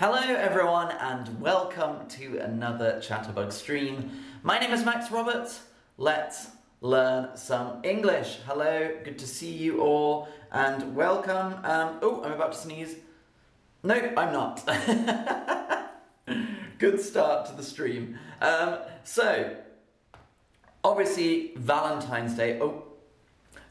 Hello, everyone, and welcome to another Chatterbug stream. My name is Max Roberts. Let's learn some English. Hello, good to see you all, and welcome. Um, oh, I'm about to sneeze. No, I'm not. good start to the stream. Um, so, obviously, Valentine's Day. Oh,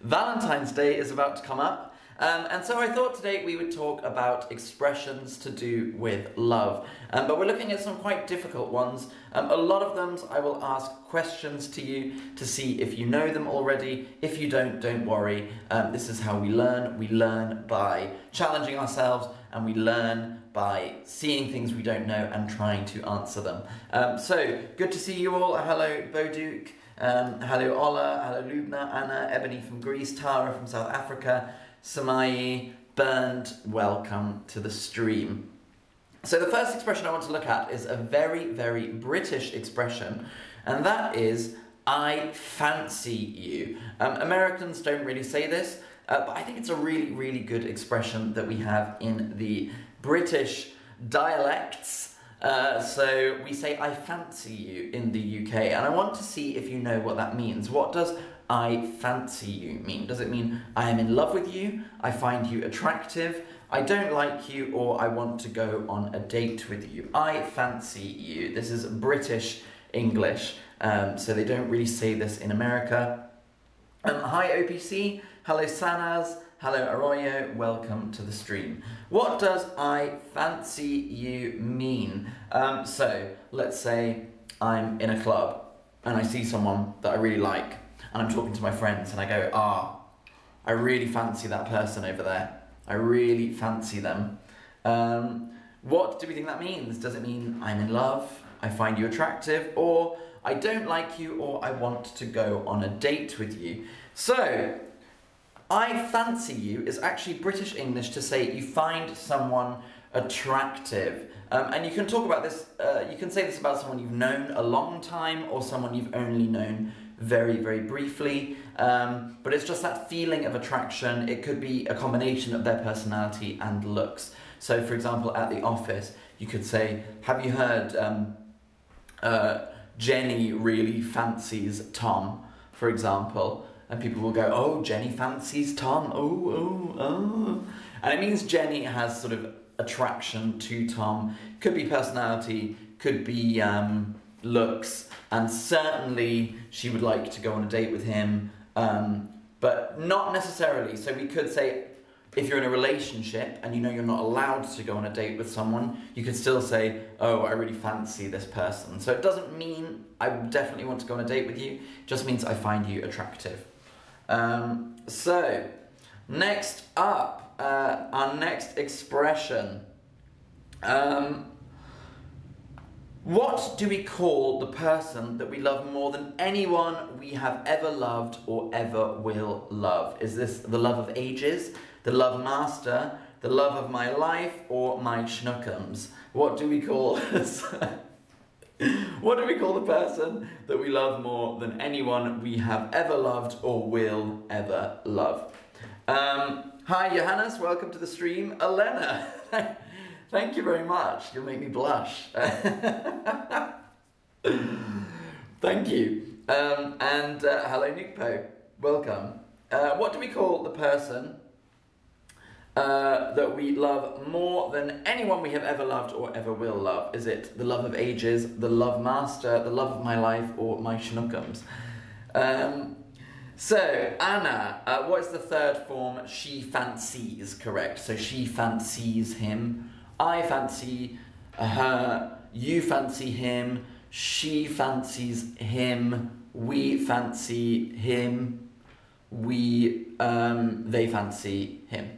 Valentine's Day is about to come up. Um, and so I thought today we would talk about expressions to do with love. Um, but we're looking at some quite difficult ones. Um, a lot of them I will ask questions to you to see if you know them already. If you don't, don't worry. Um, this is how we learn. We learn by challenging ourselves and we learn by seeing things we don't know and trying to answer them. Um, so, good to see you all. Hello, Boduke. Um, hello, Ola. Hello, Lubna, Anna, Ebony from Greece, Tara from South Africa. Samai, Bernd, welcome to the stream. So the first expression I want to look at is a very, very British expression, and that is, I fancy you. Um, Americans don't really say this, uh, but I think it's a really, really good expression that we have in the British dialects. Uh, so we say I fancy you in the UK, and I want to see if you know what that means. What does I fancy you mean? Does it mean I am in love with you, I find you attractive, I don't like you, or I want to go on a date with you? I fancy you. This is British English, um, so they don't really say this in America. Um, hi OPC, hello Sanaz, hello Arroyo, welcome to the stream. What does I fancy you mean? Um, so let's say I'm in a club and I see someone that I really like and I'm talking to my friends and I go, ah, oh, I really fancy that person over there. I really fancy them. Um, what do we think that means? Does it mean I'm in love, I find you attractive, or I don't like you, or I want to go on a date with you? So, I fancy you is actually British English to say you find someone attractive. Um, and you can talk about this, uh, you can say this about someone you've known a long time or someone you've only known very, very briefly. Um, but it's just that feeling of attraction. It could be a combination of their personality and looks. So, for example, at the office, you could say, Have you heard um, uh, Jenny really fancies Tom, for example? And people will go, Oh, Jenny fancies Tom. Oh, oh, oh. And it means Jenny has sort of attraction to Tom. Could be personality, could be um, looks and certainly she would like to go on a date with him, um, but not necessarily. So we could say, if you're in a relationship and you know you're not allowed to go on a date with someone, you could still say, Oh, I really fancy this person. So it doesn't mean I definitely want to go on a date with you, it just means I find you attractive. Um, so, next up, uh, our next expression. Um, what do we call the person that we love more than anyone we have ever loved or ever will love? Is this the love of ages, the love master, the love of my life, or my schnookums? What do we call What do we call the person that we love more than anyone we have ever loved or will ever love? Um, hi, Johannes, welcome to the stream. Elena, Thank you very much. You'll make me blush. Thank you. Um, and uh, hello, Nickpo. Welcome. Uh, what do we call the person uh, that we love more than anyone we have ever loved or ever will love? Is it the love of ages, the love master, the love of my life, or my schnookums? Um, so, Anna, uh, what is the third form? She fancies, correct? So she fancies him. I fancy her, you fancy him, she fancies him, we fancy him, we, um, they fancy him.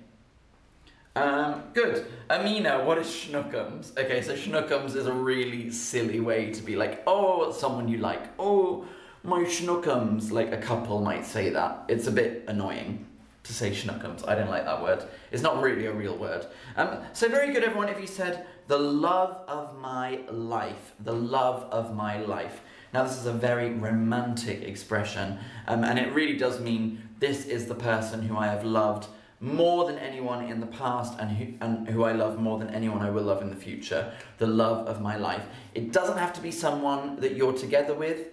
Um, good. Amina, what is schnookums? Okay, so schnookums is a really silly way to be like, oh, someone you like. Oh, my schnookums. Like a couple might say that. It's a bit annoying to say schnookums. I don't like that word. It's not really a real word. Um, so very good, everyone, if you said, the love of my life, the love of my life. Now, this is a very romantic expression, um, and it really does mean this is the person who I have loved more than anyone in the past and who, and who I love more than anyone I will love in the future. The love of my life. It doesn't have to be someone that you're together with.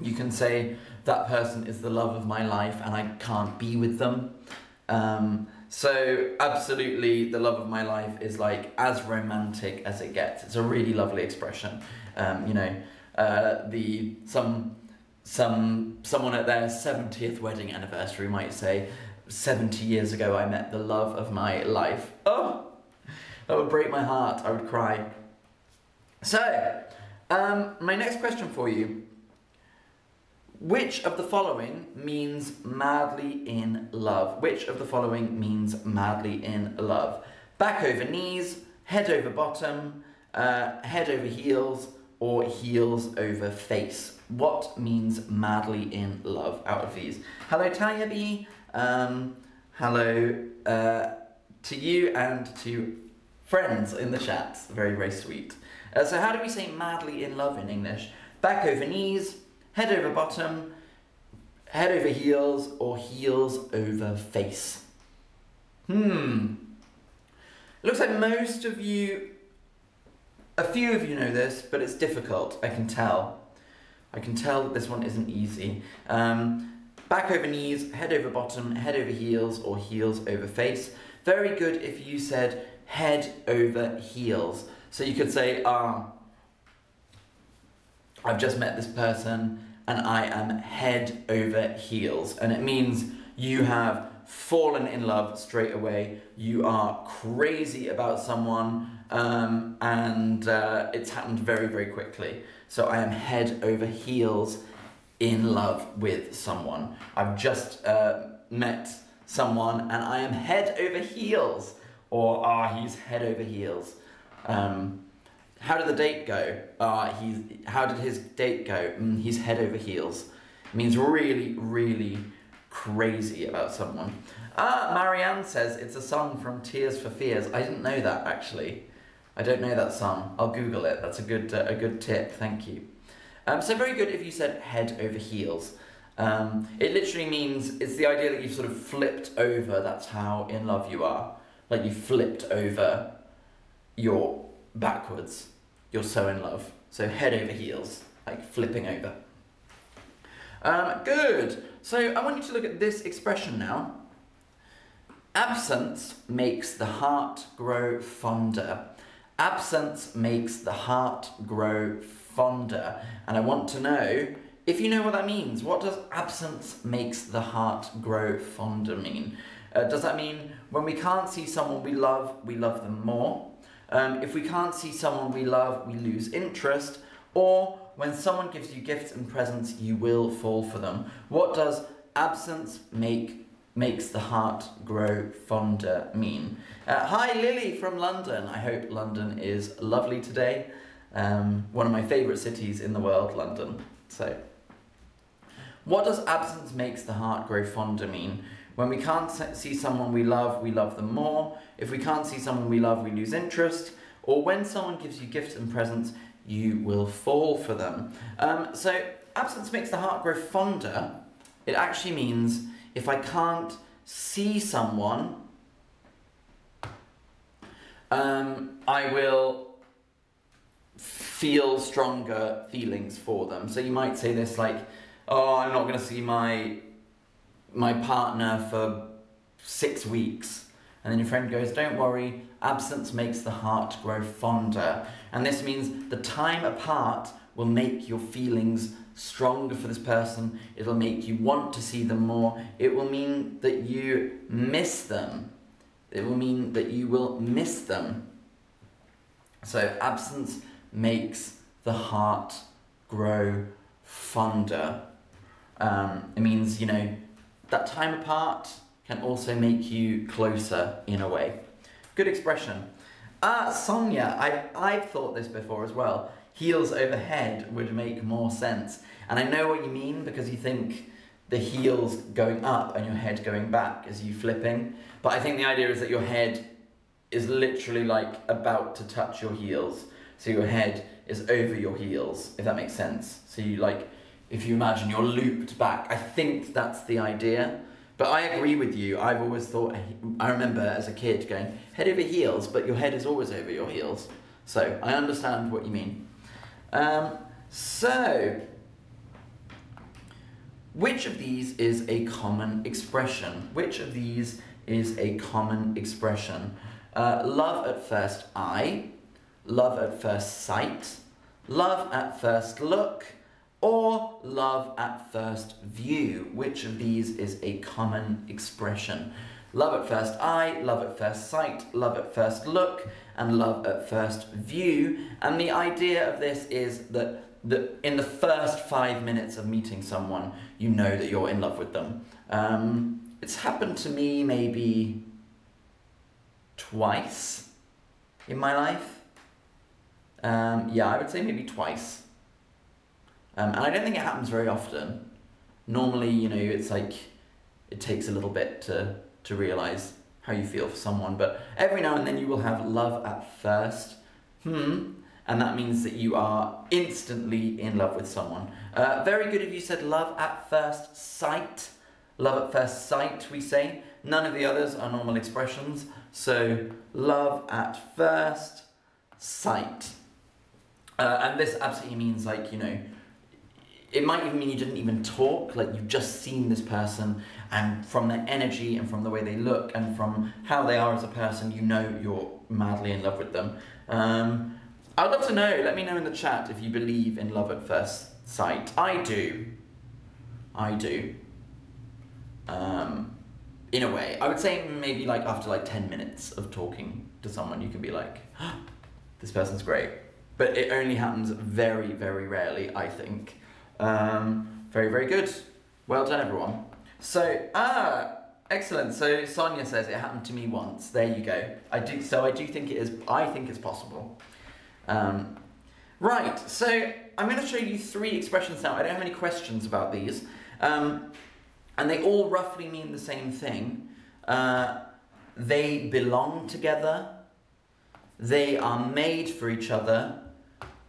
You can say, that person is the love of my life and I can't be with them. Um, so, absolutely, the love of my life is like as romantic as it gets. It's a really lovely expression. Um, you know, uh, the some some someone at their 70th wedding anniversary might say 70 years ago I met the love of my life. Oh, that would break my heart. I would cry. So, um, my next question for you. Which of the following means madly in love? Which of the following means madly in love? Back over knees, head over bottom, uh, head over heels, or heels over face? What means madly in love out of these? Hello, Tanya B. Um, hello uh, to you and to friends in the chat. Very, very sweet. Uh, so, how do we say madly in love in English? Back over knees, head over bottom, head over heels, or heels over face? Hmm. It looks like most of you, a few of you know this, but it's difficult, I can tell. I can tell that this one isn't easy. Um, Back over knees, head over bottom, head over heels, or heels over face. Very good if you said head over heels. So you could say, ah, I've just met this person and I am head over heels. And it means you have fallen in love straight away. You are crazy about someone um, and uh, it's happened very, very quickly. So I am head over heels in love with someone. I've just uh, met someone and I am head over heels, or ah, oh, he's head over heels. Um, how did the date go? Uh, he's. How did his date go? Mm, he's head over heels. It means really, really crazy about someone. Ah, Marianne says it's a song from Tears for Fears. I didn't know that actually. I don't know that song. I'll Google it. That's a good, uh, a good tip. Thank you. Um, so very good if you said head over heels. Um, it literally means it's the idea that you've sort of flipped over. That's how in love you are. Like you flipped over. You're backwards. You're so in love. So head over heels, like flipping over. Um, good. So I want you to look at this expression now. Absence makes the heart grow fonder. Absence makes the heart grow fonder. And I want to know if you know what that means. What does absence makes the heart grow fonder mean? Uh, does that mean when we can't see someone we love, we love them more? Um, if we can't see someone we love, we lose interest? Or when someone gives you gifts and presents, you will fall for them? What does absence make makes the heart grow fonder mean? Uh, hi Lily from London. I hope London is lovely today. Um, one of my favourite cities in the world, London. So, what does absence makes the heart grow fonder mean? When we can't see someone we love, we love them more. If we can't see someone we love, we lose interest. Or when someone gives you gifts and presents, you will fall for them. Um, so, absence makes the heart grow fonder. It actually means if I can't see someone, um, I will feel stronger feelings for them. So you might say this like, "Oh, I'm not going to see my my partner for six weeks," and then your friend goes, "Don't worry, absence makes the heart grow fonder," and this means the time apart will make your feelings stronger for this person. It'll make you want to see them more. It will mean that you miss them. It will mean that you will miss them. So absence makes the heart grow fonder. Um, it means, you know, that time apart can also make you closer in a way. Good expression. Uh, Sonia, I, I've thought this before as well. Heels over head would make more sense. And I know what you mean because you think the heels going up and your head going back as you flipping. But I think the idea is that your head is literally like about to touch your heels. So your head is over your heels, if that makes sense. So you like, if you imagine you're looped back, I think that's the idea. But I agree with you. I've always thought, I remember as a kid going head over heels, but your head is always over your heels. So I understand what you mean. Um, so, which of these is a common expression? Which of these is a common expression? Uh, love at first eye, love at first sight, love at first look, or love at first view. Which of these is a common expression? Love at first eye, love at first sight, love at first look, and love at first view. And the idea of this is that the, in the first five minutes of meeting someone, you know that you're in love with them. Um, it's happened to me maybe twice in my life. Um, yeah, I would say maybe twice. Um, and I don't think it happens very often. Normally, you know, it's like it takes a little bit to, to realize how you feel for someone, but every now and then you will have love at first. Hmm. And that means that you are instantly in love with someone. Uh, very good if you said love at first sight. Love at first sight, we say. None of the others are normal expressions. So, love at first sight. Uh, and this absolutely means, like, you know, it might even mean you didn't even talk, like you've just seen this person, and from their energy and from the way they look and from how they are as a person, you know you're madly in love with them. Um, I'd love to know, let me know in the chat if you believe in love at first sight. I do. I do. Um, in a way. I would say maybe like after like 10 minutes of talking to someone, you can be like, this person's great. But it only happens very, very rarely, I think. Um, very, very good. Well done, everyone. So, ah, excellent. So Sonia says it happened to me once. There you go. I do. So I do think it is. I think it's possible. Um, right. So I'm going to show you three expressions now. I don't have any questions about these, um, and they all roughly mean the same thing. Uh, they belong together. They are made for each other,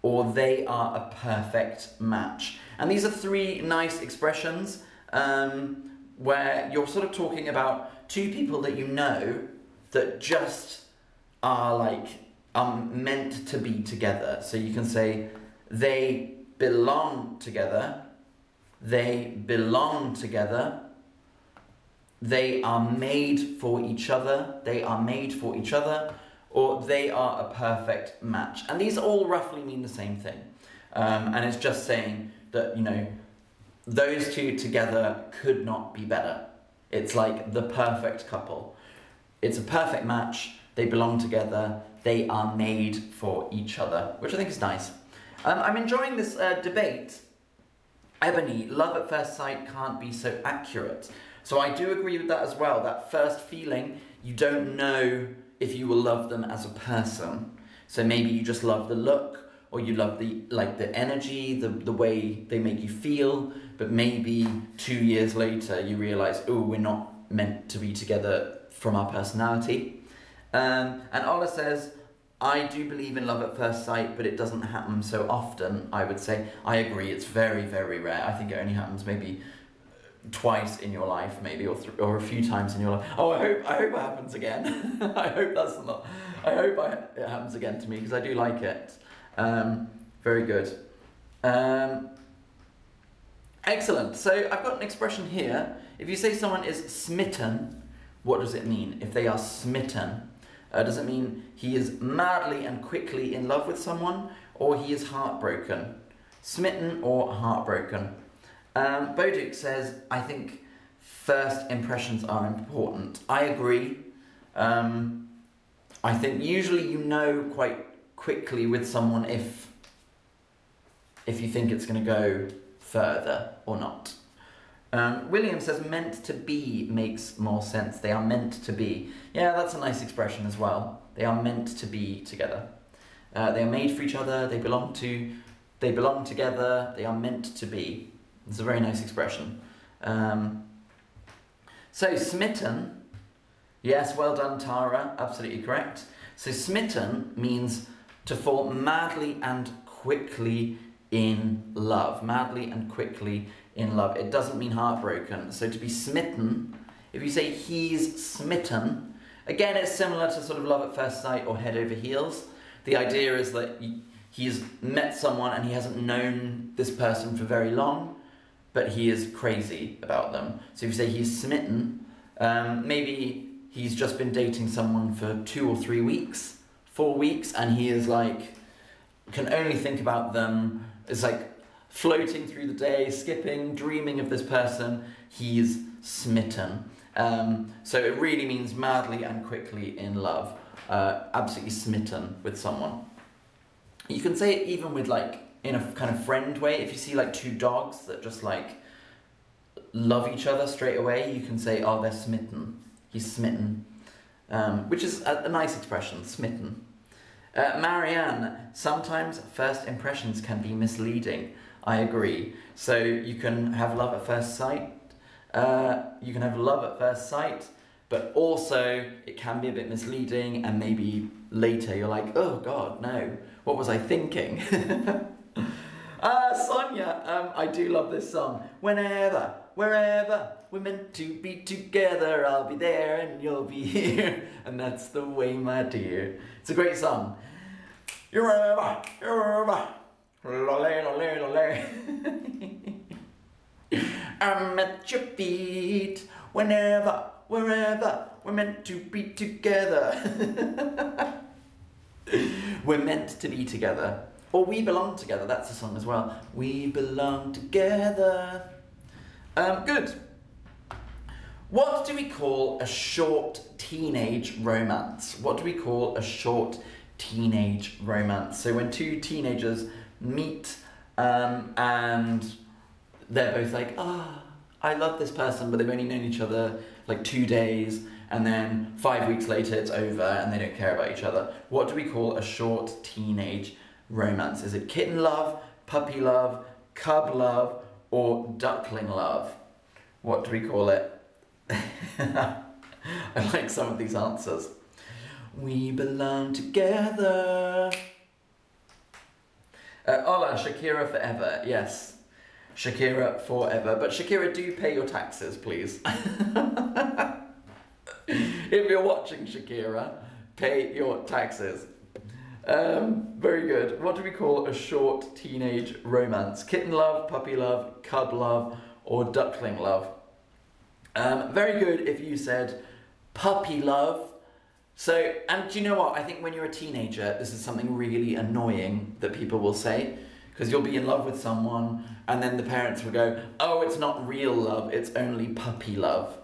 or they are a perfect match. And these are three nice expressions um, where you're sort of talking about two people that you know that just are like are meant to be together. So you can say they belong together, they belong together, they are made for each other, they are made for each other, or they are a perfect match. And these all roughly mean the same thing. Um, and it's just saying that, you know, those two together could not be better. It's like the perfect couple. It's a perfect match. They belong together. They are made for each other, which I think is nice. Um, I'm enjoying this uh, debate. Ebony, love at first sight can't be so accurate. So I do agree with that as well. That first feeling, you don't know if you will love them as a person. So maybe you just love the look, or you love the like the energy, the the way they make you feel, but maybe two years later you realize, oh, we're not meant to be together from our personality. Um, and Ola says, I do believe in love at first sight, but it doesn't happen so often. I would say I agree. It's very very rare. I think it only happens maybe twice in your life, maybe, or th- or a few times in your life. Oh, I hope I hope it happens again. I hope that's not. I hope I, it happens again to me because I do like it. Um, very good. Um, excellent. So I've got an expression here. If you say someone is smitten, what does it mean? If they are smitten, uh, does it mean he is madly and quickly in love with someone, or he is heartbroken? Smitten or heartbroken? Um, Boduk says, I think first impressions are important. I agree. Um, I think usually you know quite quickly with someone if if you think it's going to go further or not. Um, William says meant to be makes more sense. They are meant to be. Yeah, that's a nice expression as well. They are meant to be together. Uh, they are made for each other. They belong to. They belong together. They are meant to be. It's a very nice expression. Um, so smitten. Yes, well done, Tara. Absolutely correct. So smitten means to fall madly and quickly in love. Madly and quickly in love. It doesn't mean heartbroken. So to be smitten If you say he's smitten, again, it's similar to sort of love at first sight or head over heels. The idea is that he's met someone and he hasn't known this person for very long, but he is crazy about them. So if you say he's smitten, um, maybe he's just been dating someone for two or three weeks, four weeks, and he is like, can only think about them. It's like floating through the day, skipping, dreaming of this person. He's smitten. Um, so it really means madly and quickly in love, uh, absolutely smitten with someone. You can say it even with like in a kind of friend way. If you see like two dogs that just like love each other straight away, you can say, "Oh, they're smitten." He's smitten, um, which is a, a, nice expression. Smitten. Uh, Marianne. Sometimes first impressions can be misleading. I agree. So you can have love at first sight. Uh, you can have love at first sight, but also it can be a bit misleading, and maybe later you're like, oh God, no, what was I thinking? Ah, Sonia, um, I do love this song. Whenever, wherever we're meant to be together, I'll be there and you'll be here. And that's the way, my dear. It's a great song. I'm at your feet whenever, wherever we're meant to be together. we're meant to be together. Or We Belong Together, that's a song as well. We belong together. Um, good. What do we call a short teenage romance? What do we call a short teenage romance? So when two teenagers meet um, and they're both like, ah, oh, I love this person, but they've only known each other like two days, and then five weeks later it's over and they don't care about each other. What do we call a short teenage romance? Is it kitten love, puppy love, cub love, or duckling love? What do we call it? I like some of these answers. We belong together. Uh, Ola, Shakira forever. Yes, Shakira forever. But Shakira, do pay your taxes, please. if you're watching Shakira, pay your taxes. Um, very good. What do we call a short teenage romance? Kitten love, puppy love, cub love, or duckling love? Um, very good if you said puppy love. So, and do you know what? I think when you're a teenager, this is something really annoying that people will say because you'll be in love with someone and then the parents will go, oh, it's not real love, it's only puppy love.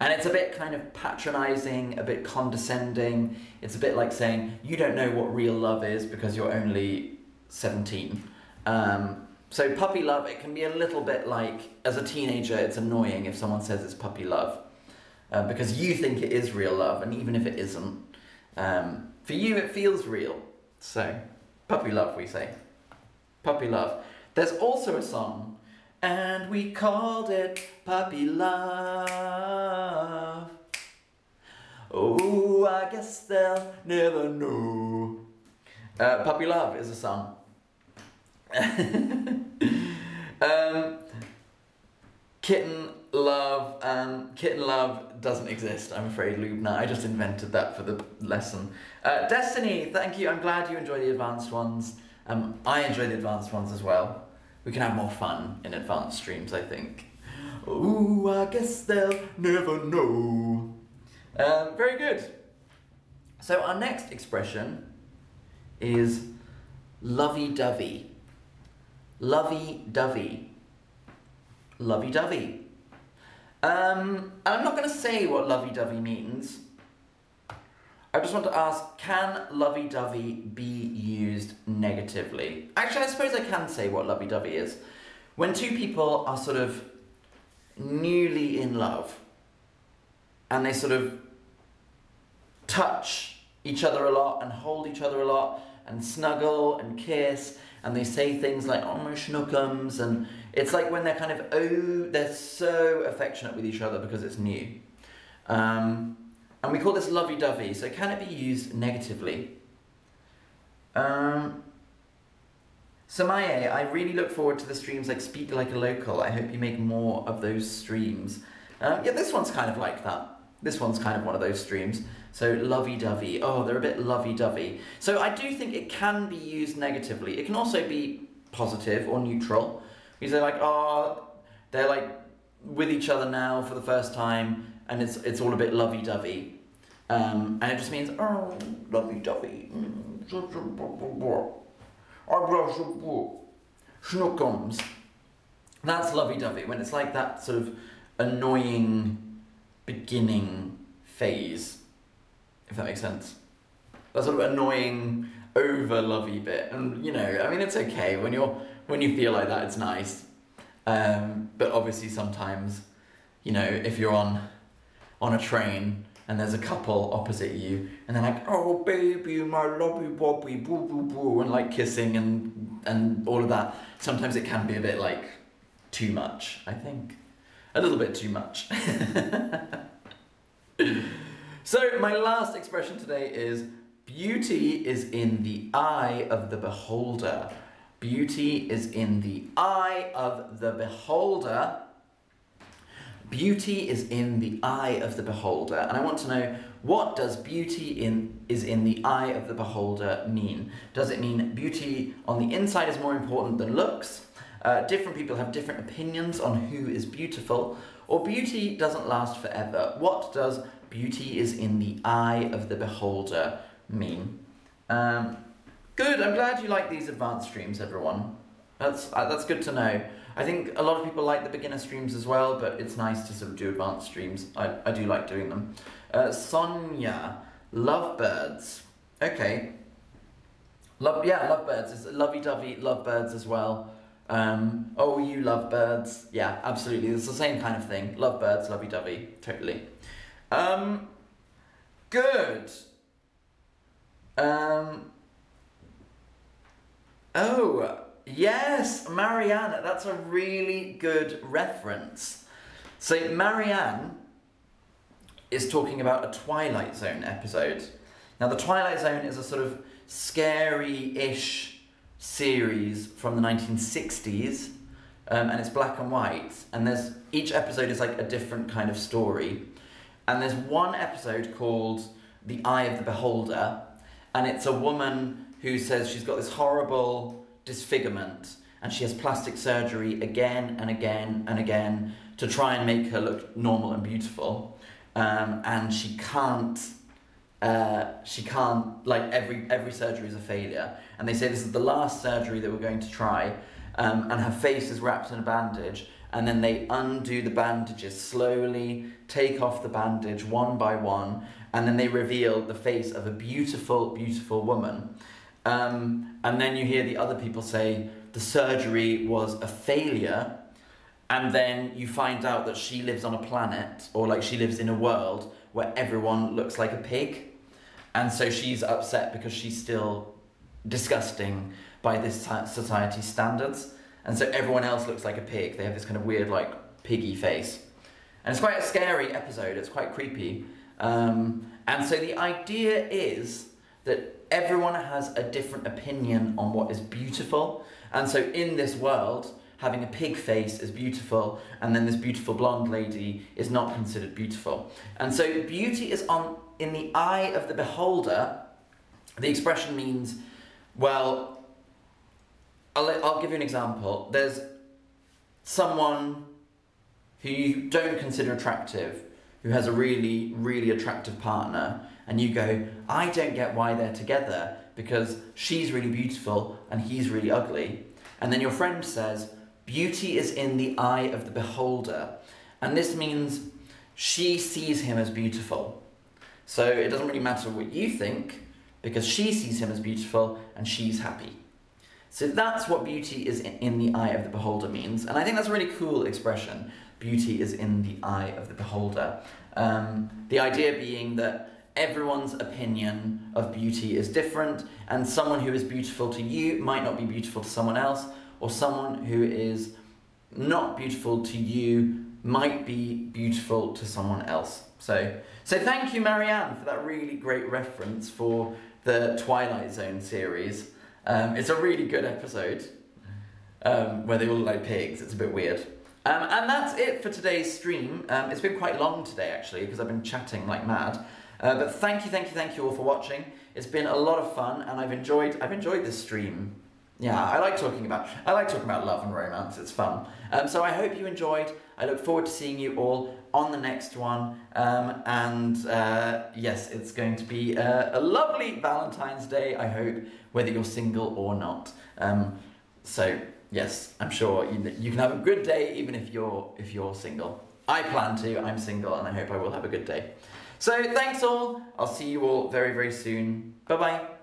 And it's a bit kind of patronizing, a bit condescending. It's a bit like saying, you don't know what real love is because you're only 17. Um, so, puppy love, it can be a little bit like, as a teenager, it's annoying if someone says it's puppy love. Uh, because you think it is real love, and even if it isn't, um, for you it feels real. So, puppy love, we say. Puppy love. There's also a song and we called it Puppy Love. Oh, I guess they'll never know. Uh, Puppy Love is a song. um, kitten Love, um, Kitten Love doesn't exist, I'm afraid, Lubna. I just invented that for the lesson. Uh, Destiny, thank you. I'm glad you enjoy the advanced ones. Um, I enjoy the advanced ones as well we can have more fun in advanced streams, I think. Ooh, I guess they'll never know. Um, very good. So our next expression is lovey-dovey. Lovey-dovey. Lovey-dovey. Um, I'm not going to say what lovey-dovey means I just want to ask, can lovey-dovey be used negatively? Actually, I suppose I can say what lovey-dovey is. When two people are sort of newly in love, and they sort of touch each other a lot, and hold each other a lot, and snuggle, and kiss, and they say things like, oh my schnookums, and it's like when they're kind of, oh, they're so affectionate with each other because it's new. Um, and we call this lovey-dovey, so can it be used negatively? Um, Samaye, I really look forward to the streams like Speak Like a Local. I hope you make more of those streams. Uh, yeah, this one's kind of like that. This one's kind of one of those streams. So lovey-dovey. Oh, they're a bit lovey-dovey. So I do think it can be used negatively. It can also be positive or neutral. Because they're like, oh, they're like with each other now for the first time, and it's it's all a bit lovey-dovey. Um, and it just means, oh, lovey-dovey. Schnookums. That's lovey-dovey, when it's like that sort of annoying beginning phase, if that makes sense. That sort of annoying, over lovey bit. And, you know, I mean, it's okay. When you're when you feel like that, it's nice. Um, but obviously, sometimes, you know, if you're on on a train and there's a couple opposite you, and they're like, "Oh, baby, my lovey bobby, boo boo boo," and like kissing and and all of that. Sometimes it can be a bit like too much. I think a little bit too much. so my last expression today is beauty is in the eye of the beholder. Beauty is in the eye of the beholder. Beauty is in the eye of the beholder. And I want to know what does beauty in is in the eye of the beholder mean? Does it mean beauty on the inside is more important than looks? Uh, different people have different opinions on who is beautiful, or beauty doesn't last forever. What does beauty is in the eye of the beholder mean? Um, good, I'm glad you like these advanced streams, everyone. That's, uh, that's good to know. I think a lot of people like the beginner streams as well, but it's nice to sort of do advanced streams. I, I do like doing them. Uh, Sonia, lovebirds. Okay. Love, yeah, lovebirds. It's lovey-dovey lovebirds as well. Um, oh, you love birds. Yeah, absolutely. It's the same kind of thing. Love birds, lovey dovey. Totally. Um, good. Um, oh, yes, Marianne. That's a really good reference. So, Marianne is talking about a Twilight Zone episode. Now, the Twilight Zone is a sort of scary ish series from the 1960s, um, and it's black and white. And there's each episode is like a different kind of story. And there's one episode called "The Eye of the Beholder," and it's a woman who says she's got this horrible disfigurement, and she has plastic surgery again and again and again to try and make her look normal and beautiful. Um, and she can't uh, she can't like every every surgery is a failure. And they say this is the last surgery that we're going to try um, and her face is wrapped in a bandage and then they undo the bandages slowly take off the bandage one by one and then they reveal the face of a beautiful beautiful woman. Um, and then you hear the other people say the surgery was a failure and then you find out that she lives on a planet or like she lives in a world where everyone looks like a pig and so she's upset because she's still disgusting by this society's standards. And so everyone else looks like a pig. They have this kind of weird, like, piggy face. And it's quite a scary episode, it's quite creepy. Um, and so the idea is that everyone has a different opinion on what is beautiful. And so in this world, having a pig face is beautiful, and then this beautiful blonde lady is not considered beautiful. And so beauty is on in the eye of the beholder, the expression means, well, I'll, I'll give you an example. There's someone who you don't consider attractive, who has a really, really attractive partner, and you go, I don't get why they're together because she's really beautiful and he's really ugly. And then your friend says, Beauty is in the eye of the beholder. And this means she sees him as beautiful. So it doesn't really matter what you think because she sees him as beautiful and she's happy. So that's what beauty is in the eye of the beholder means. And I think that's a really cool expression. Beauty is in the eye of the beholder. Um, the idea being that everyone's opinion of beauty is different, and someone who is beautiful to you might not be beautiful to someone else, or someone who is not beautiful to you might be beautiful to someone else. So, so thank you, Marianne, for that really great reference for the Twilight Zone series. Um, it's a really good episode um, where they all look like pigs. It's a bit weird. Um, and that's it for today's stream. Um, it's been quite long today, actually, because I've been chatting like mad. Uh, but thank you, thank you, thank you all for watching. It's been a lot of fun, and I've enjoyed. I've enjoyed this stream. Yeah, I like talking about. I like talking about love and romance. It's fun. Um, so I hope you enjoyed. I look forward to seeing you all on the next one. Um, and uh, yes, it's going to be a, a, lovely Valentine's Day. I hope, whether you're single or not. Um, so yes, I'm sure you, you can have a good day even if you're if you're single. I plan to. I'm single, and I hope I will have a good day. So thanks all. I'll see you all very very soon. Bye bye.